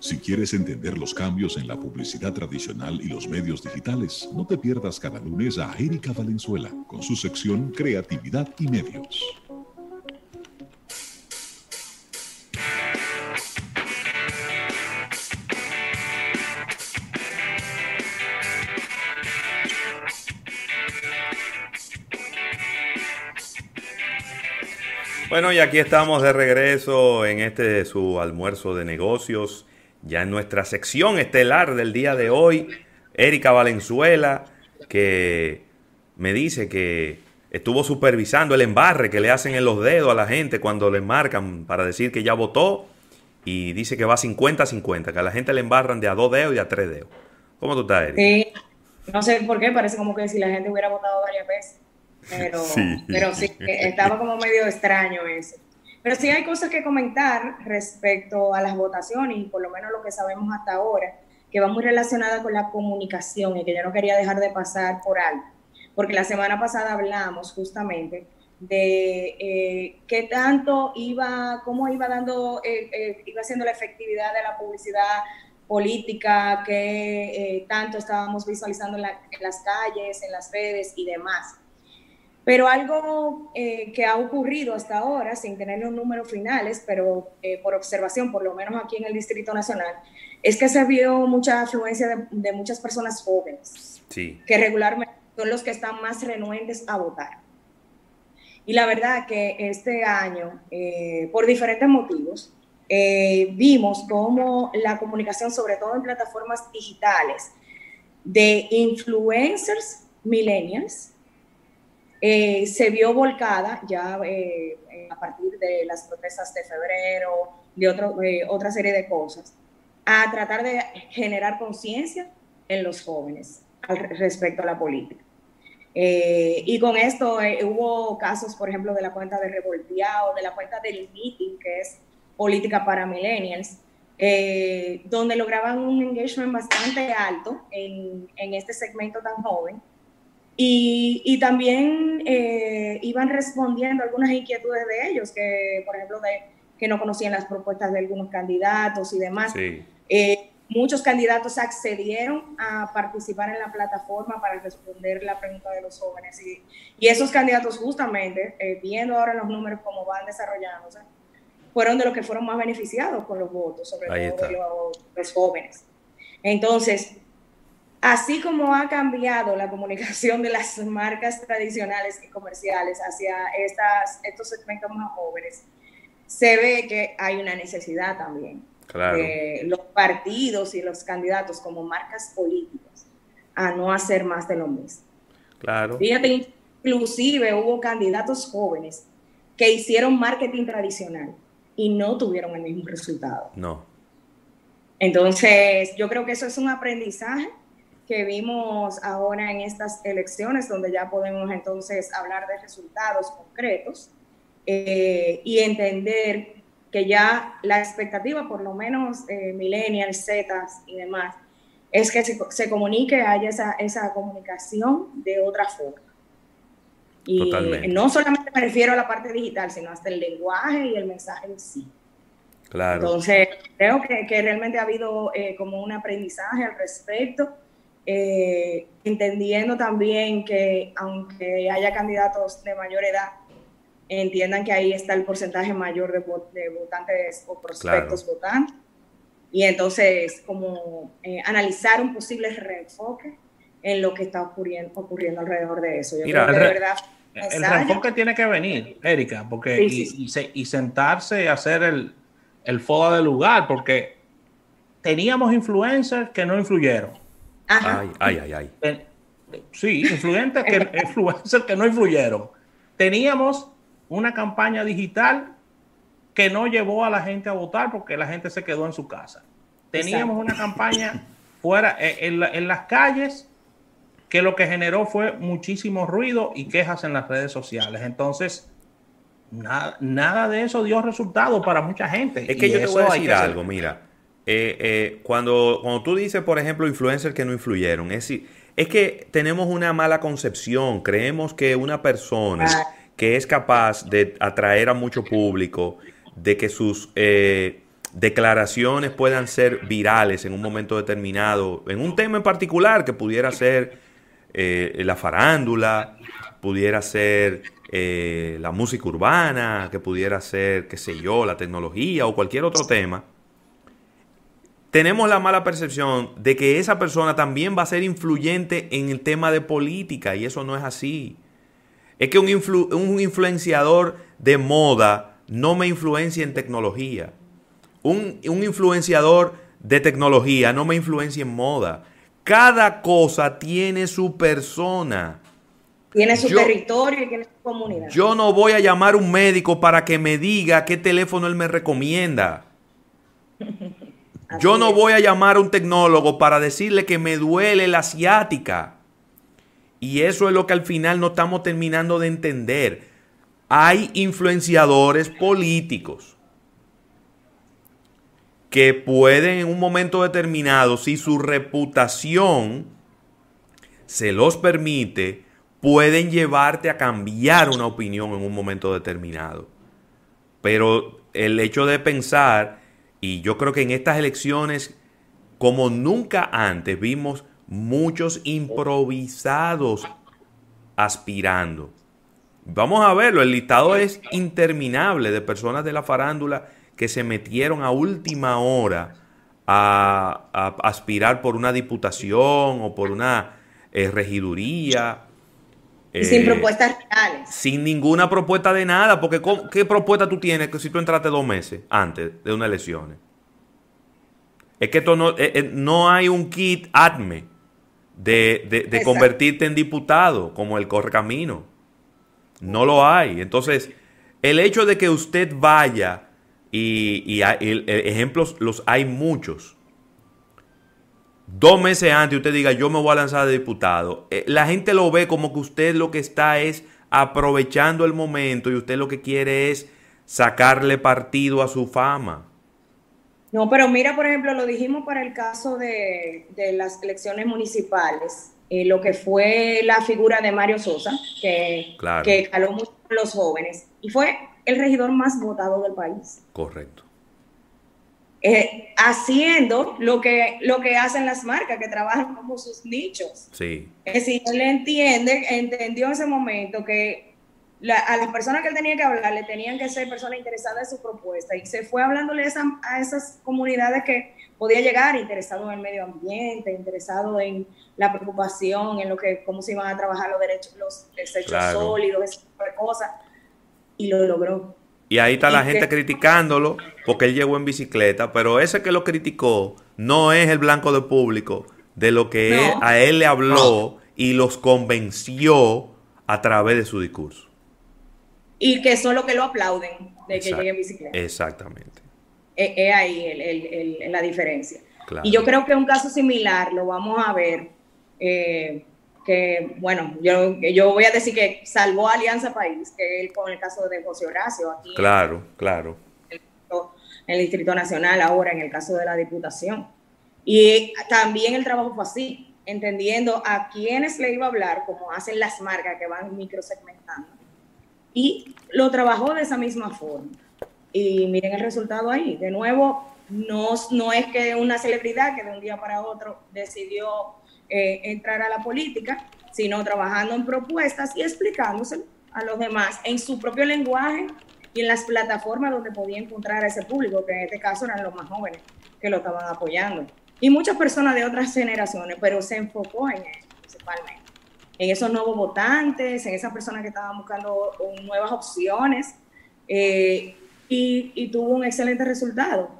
Si quieres entender los cambios en la publicidad tradicional y los medios digitales, no te pierdas cada lunes a Erika Valenzuela con su sección Creatividad y Medios. Bueno, y aquí estamos de regreso en este su almuerzo de negocios, ya en nuestra sección estelar del día de hoy, Erika Valenzuela, que me dice que estuvo supervisando el embarre que le hacen en los dedos a la gente cuando le marcan para decir que ya votó y dice que va 50-50, que a la gente le embarran de a dos dedos y a tres dedos. ¿Cómo tú estás, Erika? Sí, no sé por qué, parece como que si la gente hubiera votado varias veces. Pero sí. pero sí, estaba como medio extraño eso. Pero sí hay cosas que comentar respecto a las votaciones y por lo menos lo que sabemos hasta ahora, que va muy relacionada con la comunicación y que yo no quería dejar de pasar por alto. Porque la semana pasada hablamos justamente de eh, qué tanto iba, cómo iba dando, eh, eh, iba haciendo la efectividad de la publicidad política, que tanto estábamos visualizando en, en las calles, en las redes y demás. Pero algo eh, que ha ocurrido hasta ahora, sin tener los números finales, pero eh, por observación, por lo menos aquí en el Distrito Nacional, es que se vio mucha afluencia de, muchas personas jóvenes, que regularmente son los que están más renuentes a votar. Y la verdad que este año, eh, por diferentes motivos, vimos cómo la comunicación, sobre todo en plataformas digitales, de influencers millennials, eh, se vio volcada ya eh, eh, a partir de las protestas de febrero, de otro, otra serie de cosas, a tratar de generar conciencia en los jóvenes al respecto a la política. y con esto hubo casos, por ejemplo, de la cuenta de Revolteado, de la cuenta del Meeting, que es política para millennials, donde lograban un engagement bastante alto en, en este segmento tan joven y, también eh, iban respondiendo algunas inquietudes de ellos, que por ejemplo, de, que no conocían las propuestas de algunos candidatos y demás. Eh, muchos candidatos accedieron a participar en la plataforma para responder la pregunta de los jóvenes. Y, y esos candidatos justamente, eh, viendo ahora los números cómo van desarrollándose, fueron de los que fueron más beneficiados con los votos, sobre todo los, los jóvenes. Entonces, Así como ha cambiado la comunicación de las marcas tradicionales y comerciales hacia estas, estos segmentos más jóvenes, se ve que hay una necesidad también de los partidos y los candidatos como marcas políticas a no hacer más de lo mismo. Claro. Fíjate, inclusive hubo candidatos jóvenes que hicieron marketing tradicional y no tuvieron el mismo resultado. No. Entonces, yo creo que eso es un aprendizaje que vimos ahora en estas elecciones, donde ya podemos entonces hablar de resultados concretos eh, y entender que ya la expectativa, por lo menos eh, millennials, zetas y demás, es que se, comunique, haya esa, esa comunicación de otra forma. Y no solamente me refiero a la parte digital, sino hasta el lenguaje y el mensaje en sí. Claro. Entonces, creo que, que realmente ha habido eh, como un aprendizaje al respecto eh, entendiendo también que aunque haya candidatos de mayor edad, entiendan que ahí está el porcentaje mayor de, votantes o prospectos votantes. Y entonces, como eh, analizar un posible reenfoque en lo que está ocurriendo, ocurriendo alrededor de eso. Mira, verdad, el reenfoque tiene que venir, Erika, porque y, sentarse y hacer el, el FODA del lugar, porque teníamos influencers que no influyeron Ay, ay, ay, ay. Sí, influyentes que, influencers que no influyeron. Teníamos una campaña digital que no llevó a la gente a votar porque la gente se quedó en su casa. Teníamos una campaña fuera eh, en, las calles que lo que generó fue muchísimo ruido y quejas en las redes sociales. Entonces, nada, nada de eso dio resultado para mucha gente. Es que yo te voy a decir algo, mira. Eh, eh, cuando, cuando tú dices, por ejemplo, influencers que no influyeron, es, es que tenemos una mala concepción. Creemos que una persona que es capaz de atraer a mucho público, de que sus, eh, declaraciones puedan ser virales en un momento determinado, en un tema en particular que pudiera ser eh, la farándula, pudiera ser eh, la música urbana, que pudiera ser, qué sé yo, la tecnología o cualquier otro tema, tenemos la mala percepción de que esa persona también va a ser influyente en el tema de política y eso no es así. Es que un, un influenciador de moda no me influencia en tecnología. Un, un influenciador de tecnología no me influencia en moda. Cada cosa tiene su persona. Tiene su territorio y tiene su comunidad. Yo no voy a llamar a un médico para que me diga qué teléfono él me recomienda. Yo no voy a llamar a un tecnólogo para decirle que me duele la asiática. Y eso es lo que al final no estamos terminando de entender. Hay influenciadores políticos que pueden en un momento determinado, si su reputación se los permite, pueden llevarte a cambiar una opinión en un momento determinado. Pero el hecho de pensar, y yo creo que en estas elecciones, como nunca antes, vimos muchos improvisados aspirando. Vamos a verlo, el listado es interminable de personas de la farándula que se metieron a última hora a, aspirar por una diputación o por una eh, regiduría sin eh, propuestas reales. Sin ninguna propuesta de nada, porque ¿qué propuesta tú tienes que si tú entraste dos meses antes de unas elecciones? Es que esto no, eh, eh, no hay un kit ATME de, de, convertirte en diputado como el correcamino. No lo hay. Entonces, el hecho de que usted vaya, y, y ejemplos los hay muchos, dos meses antes usted diga yo me voy a lanzar de diputado, eh, la gente lo ve como que usted lo que está es aprovechando el momento y usted lo que quiere es sacarle partido a su fama. No, pero mira, por ejemplo, lo dijimos para el caso de, las elecciones municipales, eh, lo que fue la figura de Mario Sosa, que, que caló mucho a los jóvenes, y fue el regidor más votado del país. Correcto. Eh, haciendo lo que, lo que hacen las marcas, que trabajan como sus nichos. Sí. Es decir, él entiende, entendió en ese momento que a las personas que él tenía que hablar le tenían que ser personas interesadas en su propuesta y se fue hablándole a, esas comunidades que podía llegar, interesado en el medio ambiente, interesado en la preocupación, en lo que, cómo se iban a trabajar los derechos, los desechos sólidos, de cosas, y lo logró. Y ahí está la gente criticándolo porque él llegó en bicicleta, pero ese que lo criticó no es el blanco de público de lo que a él le habló y los convenció a través de su discurso. Y que son los que lo aplauden de que llegue en bicicleta. Exactamente. Es, ahí la diferencia. Y yo creo que un caso similar lo vamos a ver eh, que, bueno, yo, yo voy a decir que salvó a Alianza País, que él con el caso de José Horacio aquí. Claro, claro. En el, Distrito Nacional, ahora en el caso de la Diputación. Y también el trabajo fue así, entendiendo a quiénes le iba a hablar, como hacen las marcas que van microsegmentando. Y lo trabajó de esa misma forma. Y miren el resultado ahí. De nuevo, no, no es que una celebridad que de un día para otro decidió eh, entrar a la política, sino trabajando en propuestas y explicándose a los demás en su propio lenguaje y en las plataformas donde podía encontrar a ese público, que en este caso eran los más jóvenes que lo estaban apoyando. Y muchas personas de otras generaciones, pero se enfocó en eso principalmente, en esos nuevos votantes, en esas personas que estaban buscando nuevas opciones, eh, y, tuvo un excelente resultado.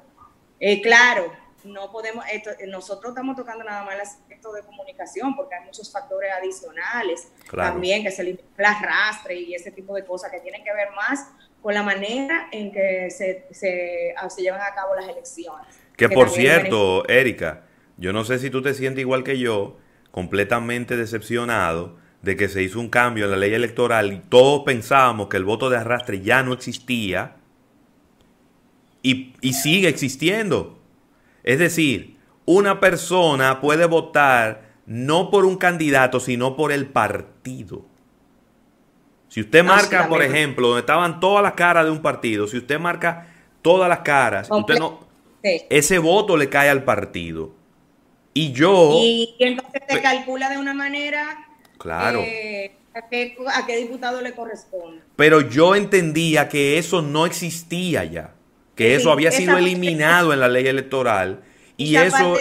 Eh, claro, no podemos, nosotros estamos tocando nada más el aspecto de comunicación porque hay muchos factores adicionales también que se el arrastre y ese tipo de cosas que tienen que ver más con la manera en que se, se, ah, llevan a cabo las elecciones. Que, por cierto, Erika, yo no sé si tú te sientes igual que yo, completamente decepcionado de que se hizo un cambio en la ley electoral y todos pensábamos que el voto de arrastre ya no existía y, y sigue existiendo. Es decir, una persona puede votar no por un candidato, sino por el partido. Si usted marca, por ejemplo, donde estaban todas las caras de un partido, si usted marca todas las caras, usted no, ese voto le cae al partido. Y yo... Y, entonces se calcula de una manera... Claro. Eh, a, qué, diputado le corresponde. Pero yo entendía que eso no existía ya. Que eso había sido eliminado en la ley electoral. Y eso,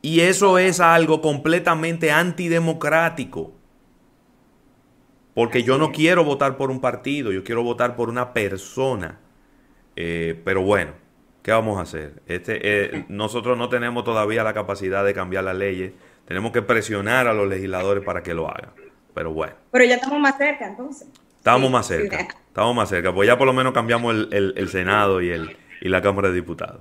y eso es algo completamente antidemocrático. Porque yo no quiero votar por un partido, yo quiero votar por una persona. Eh, pero bueno, ¿qué vamos a hacer? Este, eh, nosotros no tenemos todavía la capacidad de cambiar las leyes. Tenemos que presionar a los legisladores para que lo hagan. Pero bueno. Pero ya estamos más cerca, entonces. Estamos más cerca. Estamos más cerca. Pues ya por lo menos cambiamos el, Senado y, el, y la Cámara de Diputados.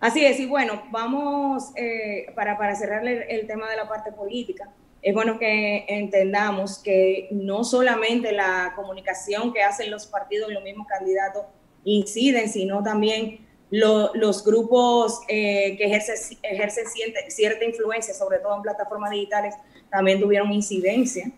Así es, y bueno, vamos eh, para, para cerrar el tema de la parte política es bueno que entendamos que no solamente la comunicación que hacen los partidos y los mismos candidatos inciden, sino también los grupos eh, que ejercen, ejercen cierta, influencia, sobre todo en plataformas digitales, también tuvieron incidencia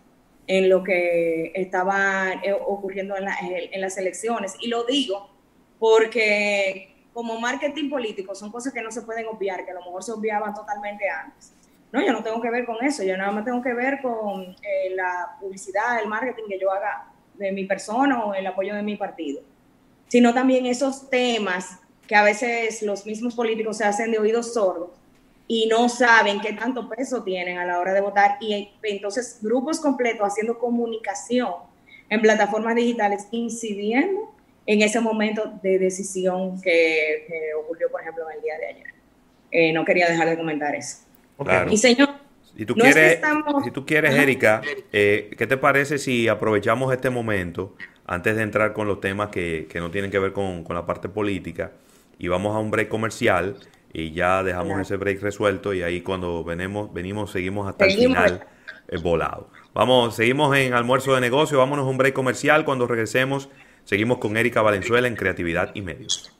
en lo que estaba eh, ocurriendo en, las elecciones. Y lo digo porque como marketing político son cosas que no se pueden obviar, que a lo mejor se obviaban totalmente antes. No, yo no tengo que ver con eso, yo nada más tengo que ver con eh, la publicidad, el marketing que yo haga de mi persona o el apoyo de mi partido, sino también esos temas que a veces los mismos políticos se hacen de oídos sordos y no saben qué tanto peso tienen a la hora de votar. Y entonces grupos completos haciendo comunicación en plataformas digitales incidiendo en ese momento de decisión que, ocurrió, por ejemplo, en el día de ayer. Eh, no quería dejar de comentar eso. Y señor, si tú quieres, si tú quieres Erika, eh, ¿qué te parece si aprovechamos este momento antes de entrar con los temas que, no tienen que ver con, la parte política y vamos a un break comercial y ya dejamos ese break resuelto y ahí cuando venimos, venimos seguimos hasta el final eh, volado. Vamos, seguimos en almuerzo de negocio, vámonos a un break comercial, cuando regresemos seguimos con Erika Valenzuela en Creatividad y Medios.